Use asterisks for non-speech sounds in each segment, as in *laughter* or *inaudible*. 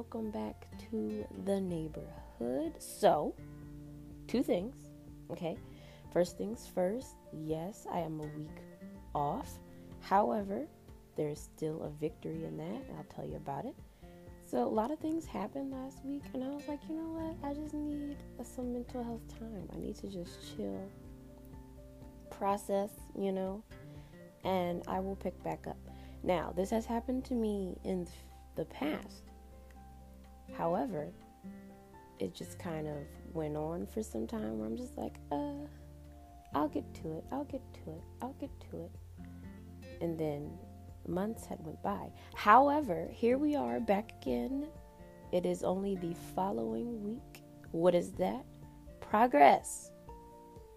welcome back to the neighborhood. So, two things, okay? First things first, yes, I am a week off. However, there's still a victory in that. I'll tell you about it. So, a lot of things happened last week, and I was like, you know what? I just need some mental health time. I need to just chill, process, you know, and I will pick back up. Now, this has happened to me in the past. However, it just kind of went on for some time where I'm just like, uh, I'll get to it. I'll get to it. I'll get to it. And then months had went by. However, here we are back again. It is only the following week. What is that? Progress.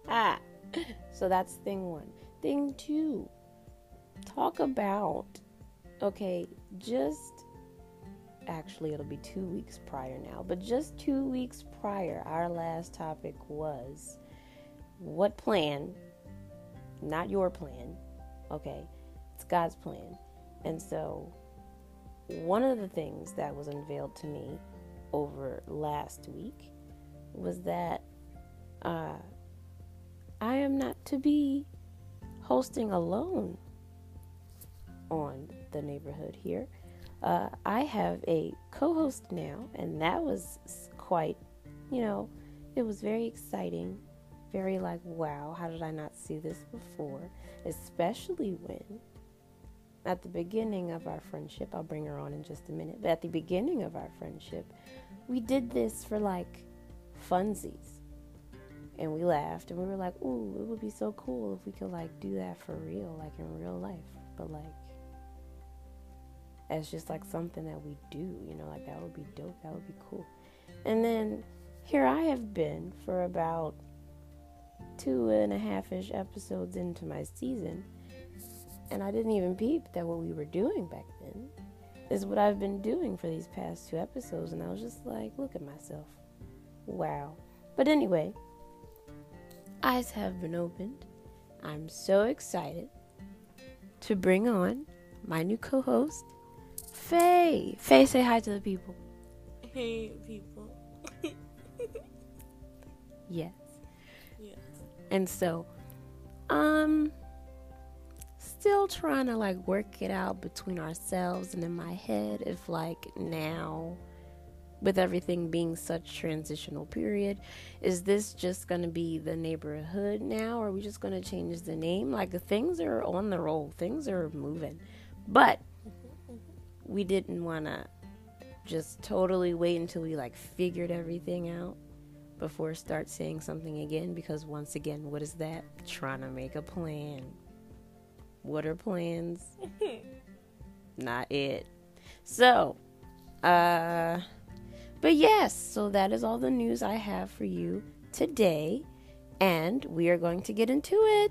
Ah. *laughs* So that's thing 1. Thing 2. Talk about okay, just actually it'll be 2 weeks prior now, but just 2 weeks prior our last topic was what plan, not your plan, okay? It's God's plan. And so, one of the things that was unveiled to me over last week was that uh, I am not to be hosting alone on the neighborhood here. Uh, I have a co host now, and that was quite, you know, it was very exciting very like, wow, how did I not see this before? Especially when at the beginning of our friendship, I'll bring her on in just a minute, but at the beginning of our friendship, we did this for like funsies. And we laughed and we were like, ooh, it would be so cool if we could like do that for real, like in real life. But like, as just like something that we do, you know, like that would be dope, that would be cool. And then here I have been for about two and a half ish episodes into my season, and I didn't even peep that what we were doing back then is what I've been doing for these past two episodes, and I was just like, look at myself. Wow. But anyway, eyes have been opened. I'm so excited to bring on my new co host, Faye. Faye, say hi to the people. Hey, people. *laughs* yes. Yes. And so, um, still trying to like work it out between ourselves and in my head if like now with everything being such transitional period is this just going to be the neighborhood now or are we just going to change the name like things are on the roll things are moving but we didn't want to just totally wait until we like figured everything out before start saying something again because once again what is that? Trying to make a plan. What are plans? *laughs* Not it. So uh but yes so that is all the news i have for you today and we are going to get into it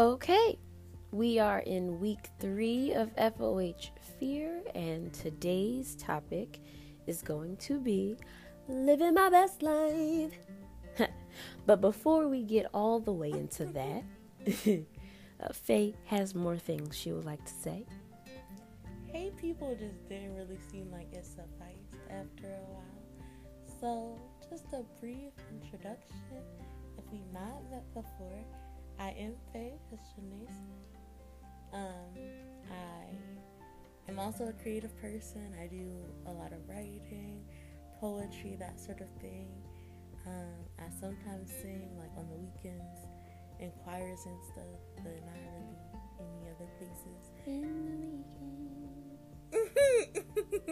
okay we are in week three of FOH Fear, and today's topic is going to be living my best life. *laughs* but before we get all the way into that, *laughs* uh, Faye has more things she would like to say. Hey, people just didn't really seem like it sufficed after a while. So, just a brief introduction. If we've not met before, I am Faye, as Shanae um, I am also a creative person. I do a lot of writing, poetry, that sort of thing. Um, I sometimes sing like on the weekends in choirs and stuff, but not really any other places. In the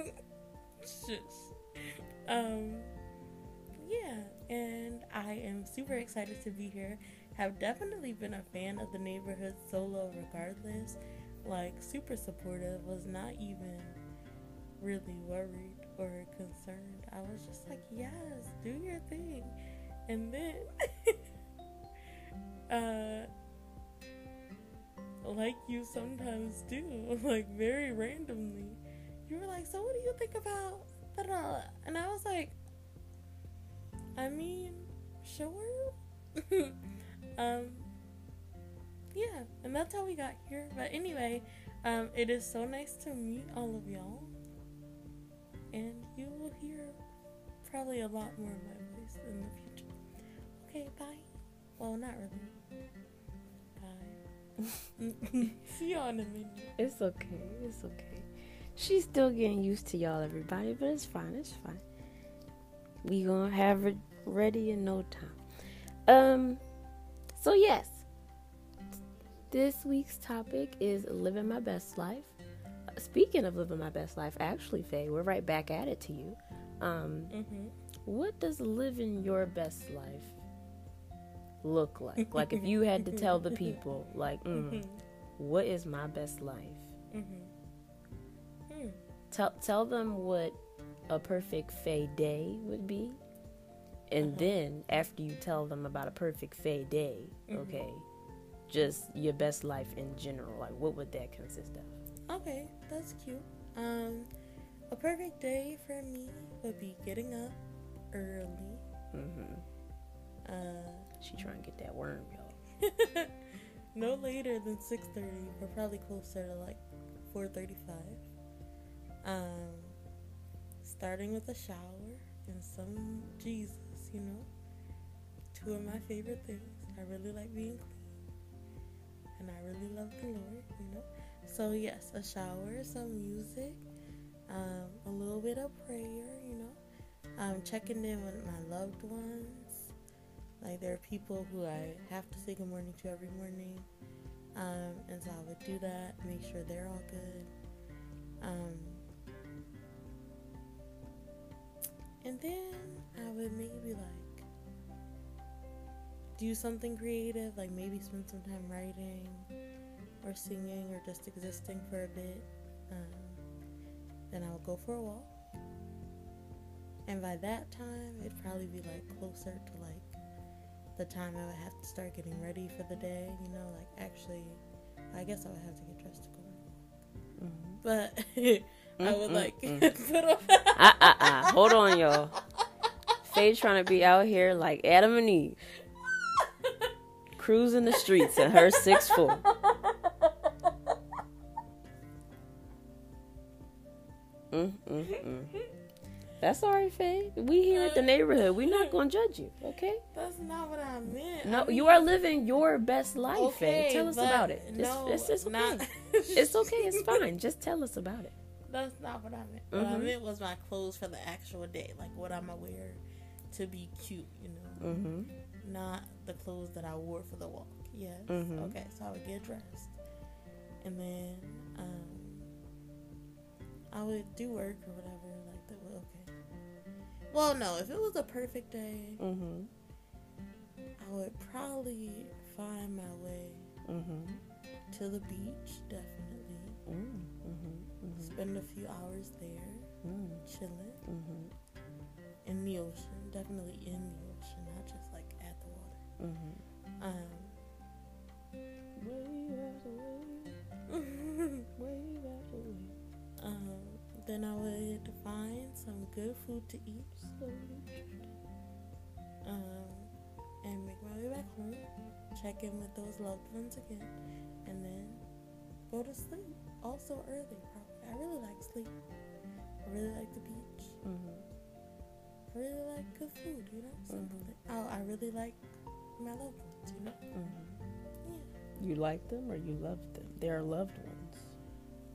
weekend. Shush. *laughs* Um, yeah, and I am super excited to be here have definitely been a fan of the neighborhood solo regardless. Like, super supportive, was not even really worried or concerned. I was just like, yes, do your thing. And then, *laughs* uh, like you sometimes do, *laughs* like very randomly, you were like, so what do you think about da And I was like, I mean, sure. *laughs* Um, yeah, and that's how we got here. But anyway, um, it is so nice to meet all of y'all, and you will hear probably a lot more of my voice in the future. Okay, bye. Well, not really. Bye. *laughs* See y'all in a minute. It's okay. It's okay. She's still getting used to y'all, everybody, but it's fine. It's fine. We gonna have it ready in no time. Um. So yes, this week's topic is living my best life. Speaking of living my best life, actually, Faye, we're right back at it to you. Um, Mm-hmm. what does living your best life look like? like if you had to tell the people, like, *laughs* mm, what is my best life? Mm-hmm. Hmm. Tell tell them what a perfect Faye day would be, and Uh-huh. then after you tell them about a perfect Faye day, Mhm. okay, just your best life in general. Like, what would that consist of? Okay, that's cute. Um, a perfect day for me would be getting up early. hmm Uh, She trying to get that worm, y'all. *laughs* no later than six thirty, but probably closer to like four thirty-five. Um, starting with a shower and some Jesus, you know. Two of my favorite things. I really like being clean, and I really love the Lord, you know. So yes, a shower, some music, um, a little bit of prayer, you know. Um, checking in with my loved ones. Like there are people who I have to say good morning to every morning, um, and so I would do that, make sure they're all good. Um, and then I would maybe like do something creative, like maybe spend some time writing or singing or just existing for a bit. Um, then I would go for a walk. And by that time, it'd probably be like closer to like the time I would have to start getting ready for the day, you know, like actually, I guess I would have to get dressed to go on a walk. Mm-hmm. But *laughs* I would like *laughs* put on. Ah ah ah! Hold on, y'all. Faye trying to be out here like Adam and Eve, cruising the streets in her six four. Mm, mm, mm. That's all right, Faye. We here at the neighborhood. We're not gonna judge you, *laughs* okay? That's not what I meant. I No, mean, you are living your best life, okay, Faye. Tell us about it. It's, No, it's, it's okay. not- It's okay. It's fine. Just tell us about it. That's not what I meant. What I Mhm. meant was my clothes for the actual day. Like what I'm gonna wear to be cute, you know. Mm-hmm. Not the clothes that I wore for the walk. Yes. Mhm. Okay, so I would get dressed. And then um I would do work or whatever, like that okay. Well no, if it was a perfect day, Mm-hmm. I would probably find my way Mm-hmm. to the beach, definitely. Mm-hmm. Mm-hmm. Spend a few hours there, Mm-hmm. chilling. Mm-hmm. in the ocean, definitely in the ocean, not just like at the water. Mm-hmm. Um, Wave after wave, wave after wave. um, then I would find some good food to eat, um, and make my way back home, check in with those loved ones again, and then go to sleep. Also early, probably. I really like sleep. I really like the beach. Mm-hmm. I really like good food, you know. Simple Mhm. thing. Oh, I really like my loved ones, you know. Mm-hmm. Yeah. You like them or you love them? They are loved ones.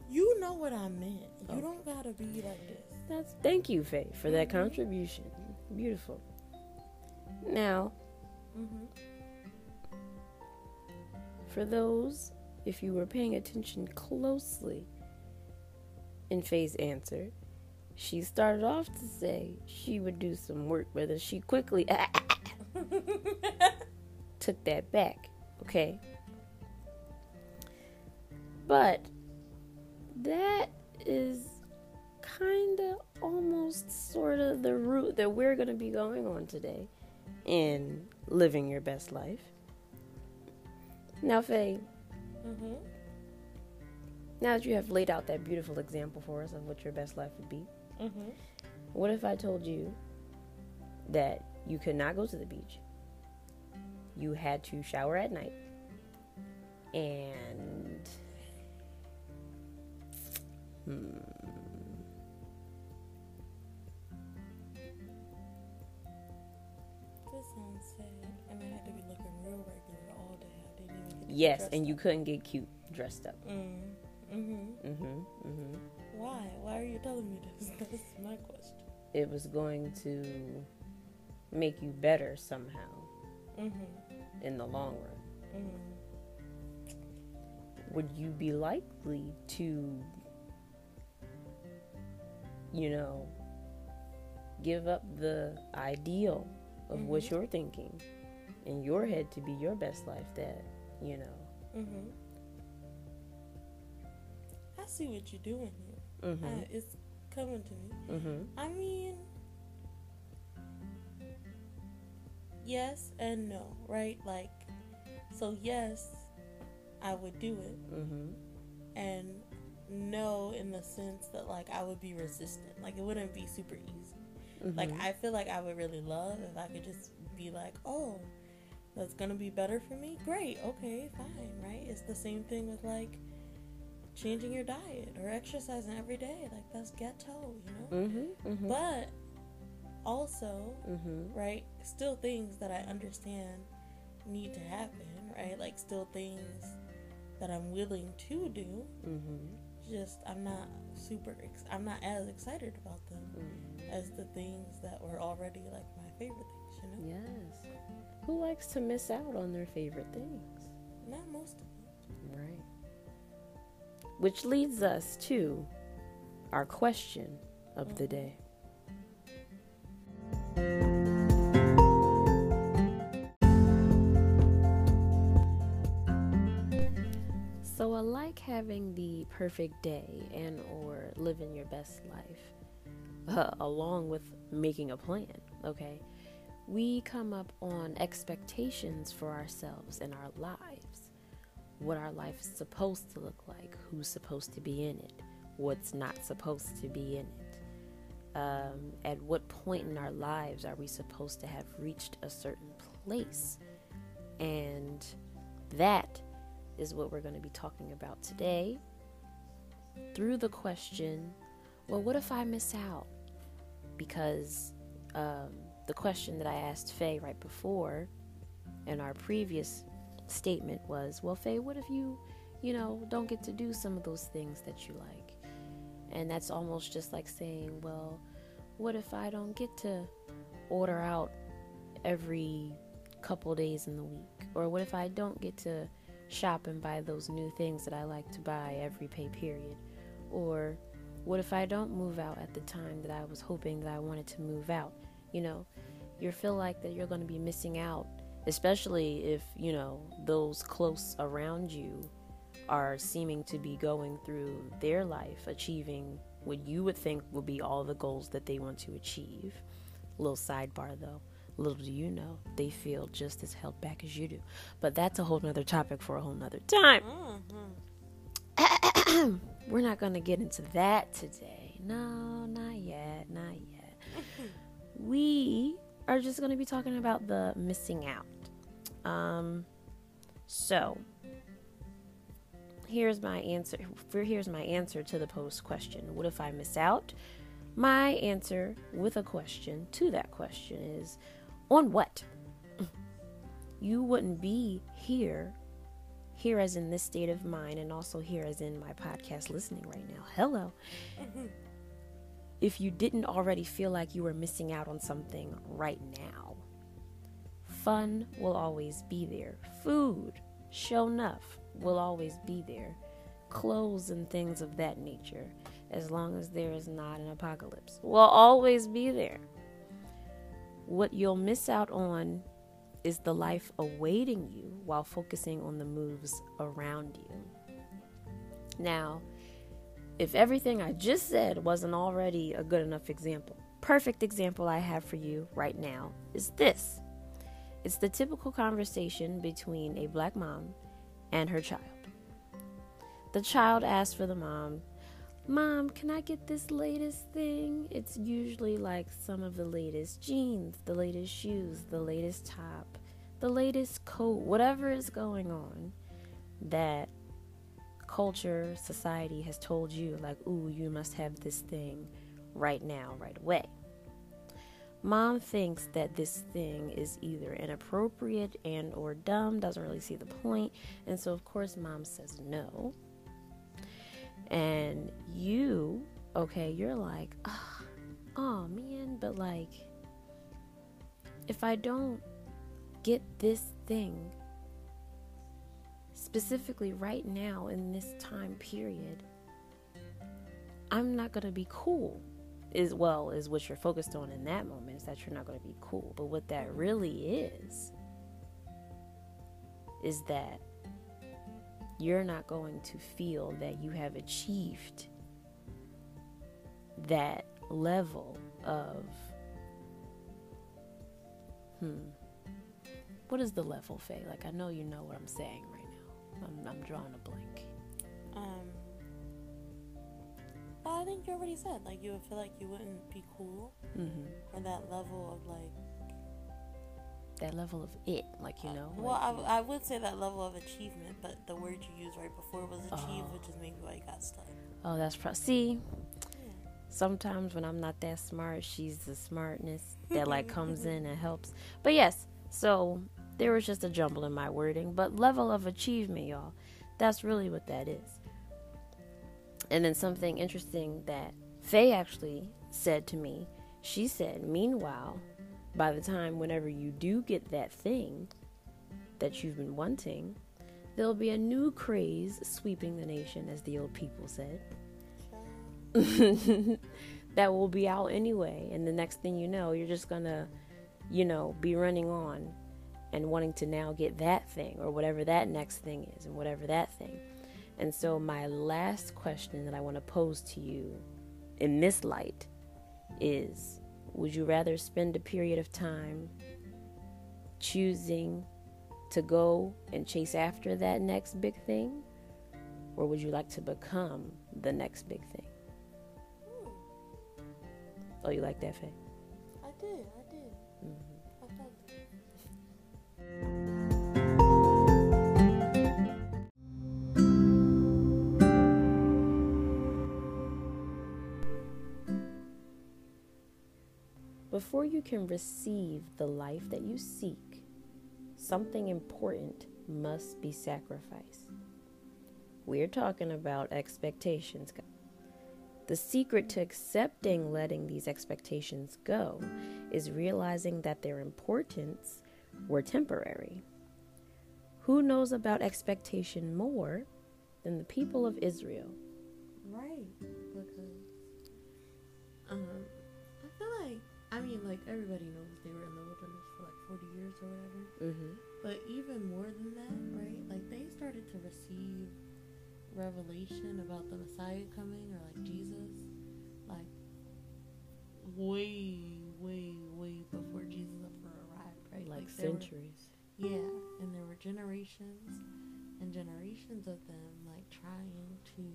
You know what I meant. You don't gotta be like this. That's thank you, Faye, for that contribution. Beautiful. Now, Mm-hmm. for those, if you were paying attention closely in Faye's answer, she started off to say she would do some work, but then she quickly *laughs* took that back. Okay. But that is kind of almost sort of the route that we're going to be going on today in living your best life. Now, Faye, mm-hmm. now that you have laid out that beautiful example for us of what your best life would be, Mm-hmm. what if I told you that you could not go to the beach? You had to shower at night. And hmm. This sounds sad. I had to be Yes, and you up. couldn't get cute dressed up. Mm. Mm-hmm. Mm-hmm. Mm-hmm. Why? Why are you telling me this? *laughs* That's my question. It was going to make you better somehow Mm-hmm. in the long run. Mm. Would you be likely to, you know, give up the ideal of what Mhm. you're thinking in your head to be your best life that, you know? Mm-hmm. I see what you're doing here. Mm-hmm. Uh, it's coming to me. Mm-hmm. I mean, yes and no, right? Like, so yes, I would do it, Mm-hmm. and no, in the sense that like I would be resistant. Like, it wouldn't be super easy. Mm-hmm. Like, I feel like I would really love if I could just be like, oh, that's gonna be better for me. Great, okay, fine, right? It's the same thing with like changing your diet or exercising every day. Like, that's ghetto, you know? Mm-hmm. Mm-hmm. But also, mm-hmm. right, still things that I understand need to happen, right? Like, still things that I'm willing to do. Mm-hmm. Just, I'm not super, ex- I'm not as excited about them Mm-hmm. as the things that were already like my favorite things, you know? Yes. Who likes to miss out on their favorite things? Not most of them. Right. Which leads us to our question of the day. So, I like having the perfect day and or living your best life, uh, *laughs* along with making a plan, okay, we come up on expectations for ourselves and our lives. What our life is supposed to look like, who's supposed to be in it, what's not supposed to be in it. Um, at what point in our lives are we supposed to have reached a certain place? And that is what we're going to be talking about today through the question well, what if I miss out? Because um, the question that I asked Faye right before in our previous statement was, well, Faye, what if you, you know, don't get to do some of those things that you like? And that's almost just like saying, well, what if I don't get to order out every couple days in the week? Or what if I don't get to shop and buy those new things that I like to buy every pay period? Or what if I don't move out at the time that I was hoping that I wanted to move out? You know, you feel like that you're going to be missing out, especially if, you know, those close around you are seeming to be going through their life achieving what you would think will be all the goals that they want to achieve. Little sidebar though. Little do you know, they feel just as held back as you do. But that's a whole nother topic for a whole nother time. Mm-hmm. *coughs* We're not going to get into that today. No, not yet. Not yet. We are just going to be talking about the missing out. Um, so, here's my answer. Here's my answer to the post question. What if I miss out? My answer with a question to that question is on what? *laughs* You wouldn't be here here as in this state of mind and also here as in my podcast listening right now. Hello. *laughs* If you didn't already feel like you were missing out on something right now, fun will always be there. Food, show enough, will always be there. Clothes and things of that nature, as long as there is not an apocalypse, will always be there. What you'll miss out on is the life awaiting you while focusing on the moves around you. Now, if everything I just said wasn't already a good enough example, perfect example I have for you right now is this. It's the typical conversation between a black mom and her child. The child asks for the mom, Mom, can I get this latest thing? It's usually like some of the latest jeans, the latest shoes, the latest top, the latest coat, whatever is going on. that culture, society has told you, like, ooh, you must have this thing right now, right away. Mom thinks that this thing is either inappropriate and or dumb, doesn't really see the point, and so of course mom says no. And you, okay, you're like, oh, oh man, but like if I don't get this thing specifically right now in this time period, I'm not going to be cool. Is well, is what you're focused on in that moment is that you're not going to be cool. But what that really is, is that you're not going to feel that you have achieved that level of hmm what is the level Faye? like i know you know what i'm saying i'm, I'm drawing a blank Um, I think you already said like you would feel like you wouldn't be cool hmm for that level of like. that level of it like you know Well, like I, you- would say that level of achievement, but the word you used right before was achieve, Oh. which is maybe why you got stuck. oh that's pro- see sometimes when I'm not that smart, she's the smartness *laughs* that like comes in *laughs* and helps. But yes, so there was just a jumble in my wording, but level of achievement, y'all. That's really what that is. And then something interesting that Faye actually said to me, she said, meanwhile, by the time whenever you do get that thing that you've been wanting, there'll be a new craze sweeping the nation, as the old people said. *laughs* that will be out anyway. And the next thing you know, you're just gonna, you know, be running on and wanting to now get that thing or whatever that next thing is and whatever that thing. And so, my last question that I want to pose to you in this light is Would you rather spend a period of time choosing to go and chase after that next big thing? Or would you like to become the next big thing? Oh, you like that, Faye? Before you can receive the life that you seek, something important must be sacrificed. We're talking about expectations. The secret to accepting letting these expectations go is realizing that their importance were temporary. Who knows about expectation more than the people of Israel? Right, like everybody knows they were in the wilderness for like forty years or whatever. Mm-hmm. But even more than that, right? Like they started to receive revelation about the Messiah coming or like Jesus, like way, way, way before Jesus ever arrived, right? Like, were- centuries. yeah, and there were generations and generations of them like trying to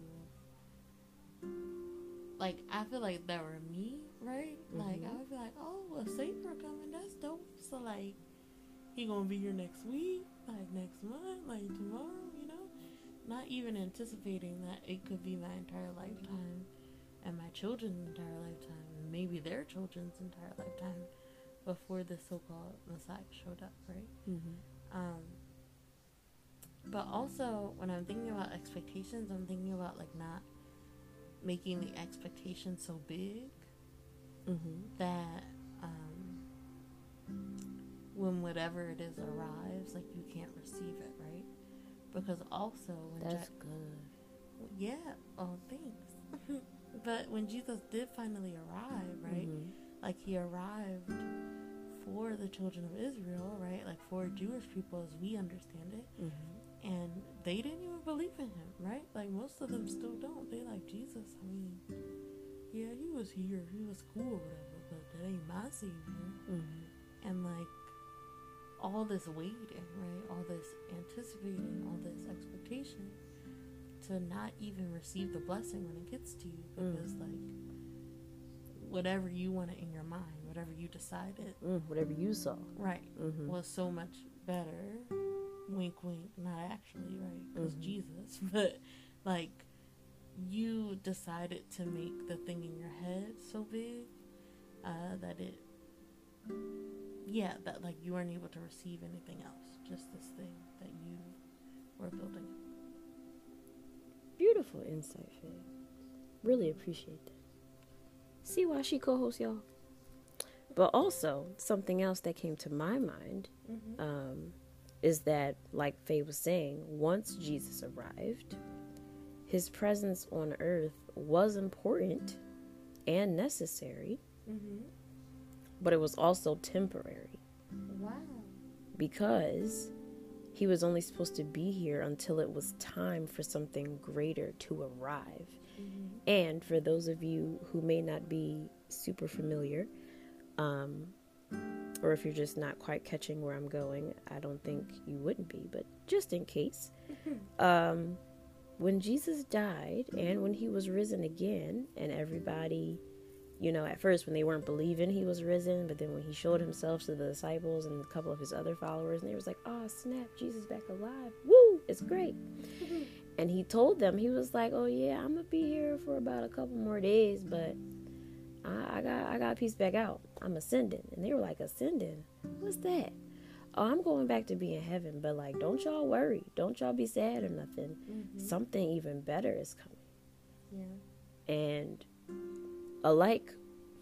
like I feel like that were me, right? Like I Mhm. would be like, Oh, well Savior coming, that's dope. So like he gonna be here next week, like next month, like tomorrow, you know? Not even anticipating that it could be my entire lifetime and my children's entire lifetime and maybe their children's entire lifetime before the so called Messiah showed up, right? Mm-hmm. Um, but also, when I'm thinking about expectations, I'm thinking about like not making the expectation so big Mm-hmm. that um, when whatever it is arrives, like you can't receive it, right? Because also, when That's Ja- good. yeah, oh, thanks. *laughs* but when Jesus did finally arrive, right? Mhm. Like he arrived for the children of Israel, right? Like for Jewish people as we understand it. Mhm. And they didn't even believe in him, right? Like most of them still don't. They like Jesus. I mean, yeah, he was here, he was cool, whatever, but that ain't my savior. Mhm. And like all this waiting, right? All this anticipating, all this expectation to not even receive the blessing when it gets to you, because like whatever you wanted in your mind, whatever you decided, Mm, whatever you saw. right, Mm-hmm. was so much better wink, wink, not actually, right? Because Mhm. Jesus, *laughs* but like you decided to make the thing in your head so big uh, that it, yeah, that like you weren't able to receive anything else, just this thing that you were building. Beautiful insight, Faye. Really appreciate that. See why she co-hosts y'all. But also something else that came to my mind Mm-hmm. um, is that, like Faye was saying, once Jesus arrived, his presence on earth was important and necessary, Mm-hmm. but it was also temporary Wow. because he was only supposed to be here until it was time for something greater to arrive. Mm-hmm. And for those of you who may not be super familiar, um, or if you're just not quite catching where I'm going, I don't think you wouldn't be, but just in case, *laughs* um, when Jesus died and when he was risen again, and everybody, you know, at first when they weren't believing he was risen, but then when he showed himself to the disciples and a couple of his other followers, and they was like, "Oh snap, Jesus back alive! Woo, it's great!" *laughs* And he told them he was like, "Oh yeah, I'm gonna be here for about a couple more days, but I, I got I got pieced back out. I'm ascending." And they were like, "Ascending? What's that?" Oh, I'm going back to be in heaven, but like, don't y'all worry, don't y'all be sad or nothing. Mm-hmm. Something even better is coming. Yeah. And alike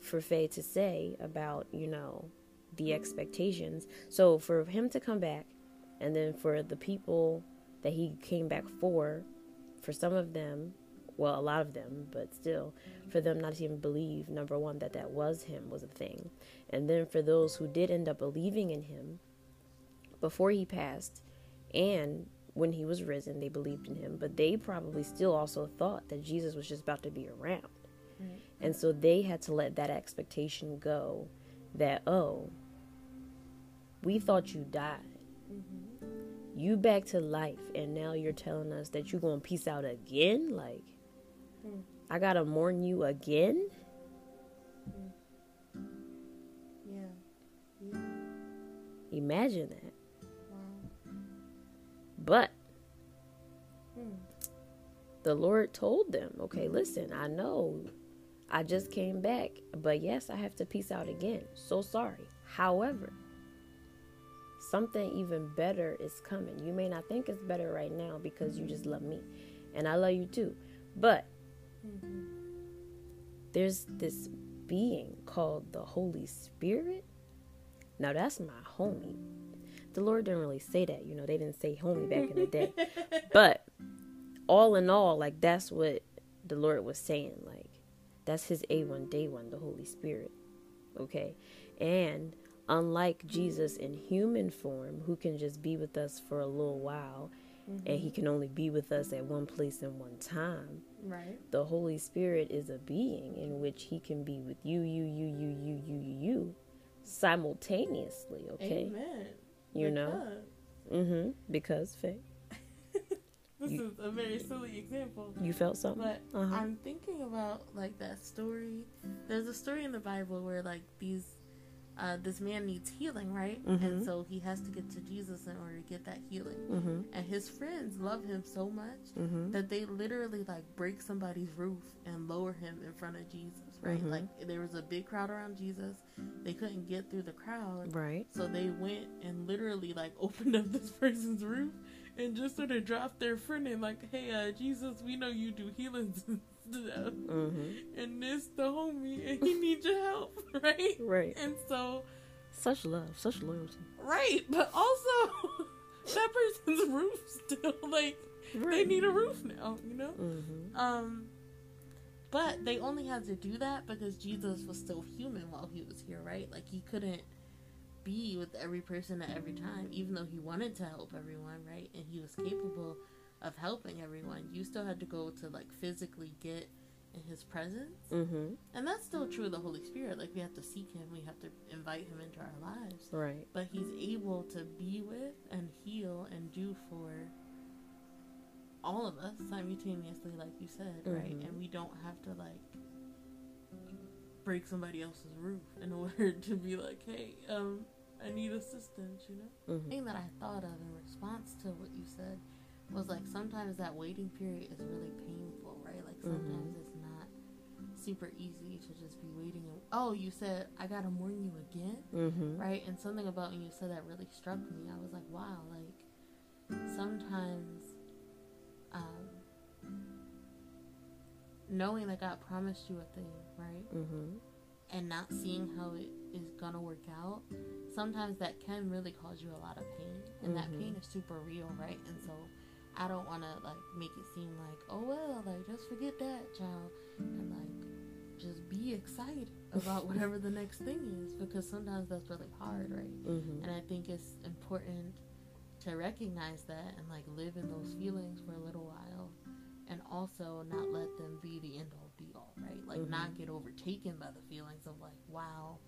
for Faye to say about you know the expectations. So for him to come back, and then for the people that he came back for, for some of them, well, a lot of them, but still, for them not to even believe, number one, that that was him was a thing. And then for those who did end up believing in him before he passed and when he was risen, they believed in him, but they probably still also thought that Jesus was just about to be around. Right. And so they had to let that expectation go that, oh, we thought you died. Mm-hmm. You back to life, and now you're telling us that you're going to peace out again? Like, Hmm. I got to mourn you again? Yeah. Yeah. Imagine that. Wow. But Hmm. the Lord told them, okay, listen, I know I just came back, but yes, I have to peace out again. So sorry. However, something even better is coming. You may not think it's better right now because you just love me, and I love you too. But Mm-hmm. there's this being called the Holy Spirit. Now, that's my homie. The Lord didn't really say that. You know, they didn't say homie back in the day. *laughs* But all in all, like that's what the Lord was saying. Like that's his A1 day one, the Holy Spirit. Okay. And unlike Jesus in human form, who can just be with us for a little while and he can only be with us at one place and one time, Right. the Holy Spirit is a being in which he can be with you, you, you, you, you, you, you, you simultaneously. Okay. Amen. You know? Because Mm-hmm. Because Faye, *laughs* This You- is a very silly example. you felt something. But Uh-huh. I'm thinking about like that story. There's a story in the Bible where like these, uh, this man needs healing, right? Mhm. And so he has to get to Jesus in order to get that healing. Mm-hmm. And his friends love him so much Mm-hmm. that they literally like break somebody's roof and lower him in front of Jesus, right? Mhm. Like there was a big crowd around Jesus. They couldn't get through the crowd. Right. So they went and literally like *laughs* opened up this person's roof and just sort of dropped their friend in like, hey, uh, Jesus, we know you do healings *laughs* stuff. Mm-hmm. And this the homie and he needs your help, *laughs* right? Right. And so Such love, such loyalty. right, but also *laughs* that person's *laughs* roof still like they need a roof now, you know? Mm-hmm. Um but they only had to do that because Jesus was still human while he was here, right? Like he couldn't be with every person at every time, even though he wanted to help everyone, right? And he was capable of helping everyone. You still had to go to like physically get in his presence. Mm-hmm. And that's still true of the Holy Spirit. Like we have to seek him, we have to invite him into our lives. Right. But he's able to be with and heal and do for all of us simultaneously, like you said, right? Mhm. And we don't have to like break somebody else's roof in *laughs* order to be like, hey, um, I need assistance, you know? Mhm. thing that I thought of in response to what you said was like sometimes that waiting period is really painful, right? Like sometimes Mhm. it's not super easy to just be waiting. And, oh, you said I gotta warn you again, Mhm. right? And something about when you said that really struck me. I was like, wow, like sometimes um, knowing that God promised you a thing, right? Mhm. and not seeing how it is gonna work out, sometimes that can really cause you a lot of pain, and that Mhm. pain is super real, right? And so, I don't want to like make it seem like, oh well, like just forget that, child, and like just be excited about *laughs* whatever the next thing is, because sometimes that's really hard, right? Mhm. And I think it's important to recognize that and like live in those feelings for a little while and also not let them be the end all be all, right? Like Mhm. not get overtaken by the feelings of like, wow,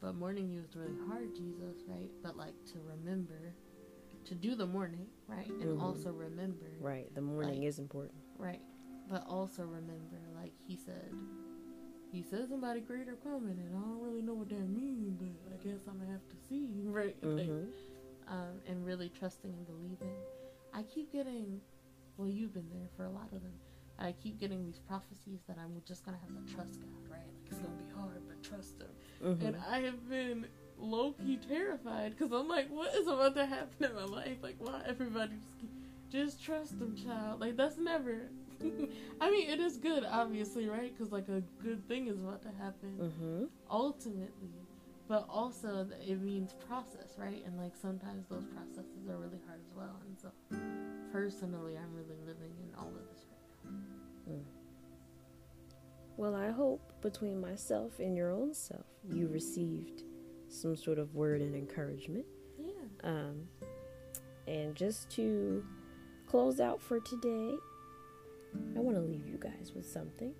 but mourning you is really hard, Jesus, right? But like to remember to do the mourning, right? And Mhm. also remember Right. The mourning Like- is important. Right. But also remember, like he said, he said somebody greater coming, and I don't really know what that means, but I guess I'm gonna have to see, *laughs* right? Like, Mhm. um, and really trusting and believing. I keep getting, well, you've been there for a lot of them. I keep getting these prophecies that I'm just gonna have to trust God, right? Like it's gonna be hard, but trust Him. And Mhm. I have been low key terrified because I'm like, what is about to happen in my life? Like, why everybody just keep, just trust them, child? Like that's never. *laughs* I mean, it is good, obviously, right? Because like a good thing is about to happen Mhm. ultimately, but also it means process, right? And like sometimes those processes are really hard as well. And so, personally, I'm really living in all of this right now. Well, I hope between myself and your own self, you received some sort of word and encouragement. Yeah. Um, and just to close out for today, I want to leave you guys with something.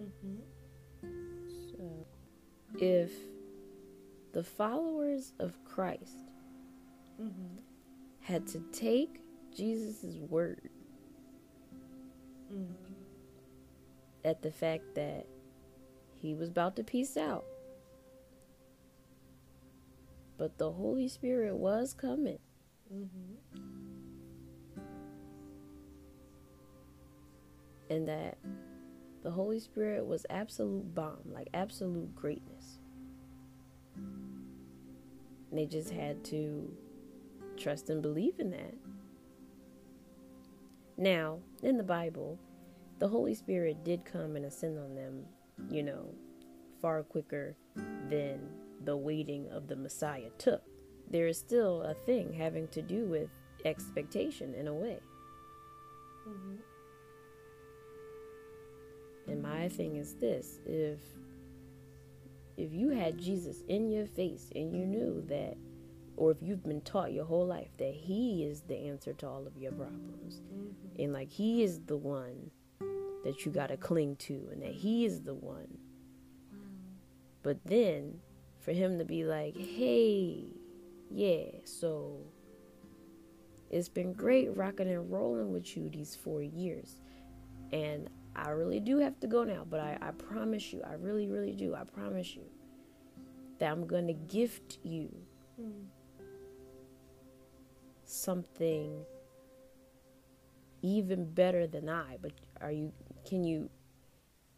Mm-hmm. So, if the followers of Christ Mm-hmm. had to take Jesus' word Mm-hmm. at the fact that he was about to peace out, but the Holy Spirit was coming, Mm-hmm. and that the Holy Spirit was absolute bomb, like absolute greatness. And they just had to trust and believe in that. Now, in the Bible, the Holy Spirit did come and ascend on them, you know, far quicker than the waiting of the Messiah took. There is still a thing having to do with expectation in a way. Mm-hmm. And my thing is this if if you had Jesus in your face and you knew that or if you've been taught your whole life that he is the answer to all of your problems Mm-hmm. and like he is the one that you got to cling to and that he is the one Wow. but then for him to be like hey yeah so it's been great rocking and rolling with you these four years and i really do have to go now but i, I promise you i really really do i promise you that i'm going to gift you Mm. something even better than I. But are you? Can you?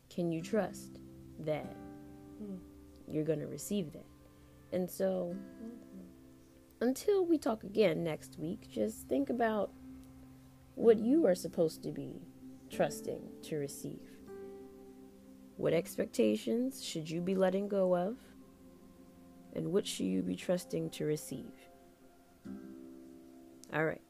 Can you trust that Mm. You're gonna receive that? And so, until we talk again next week, just think about what you are supposed to be trusting to receive. What expectations should you be letting go of? And what should you be trusting to receive? All right.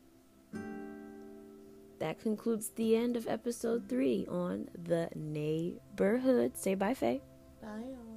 That concludes the end of episode three on the neighborhood. Say bye, Faye. Bye, y'all.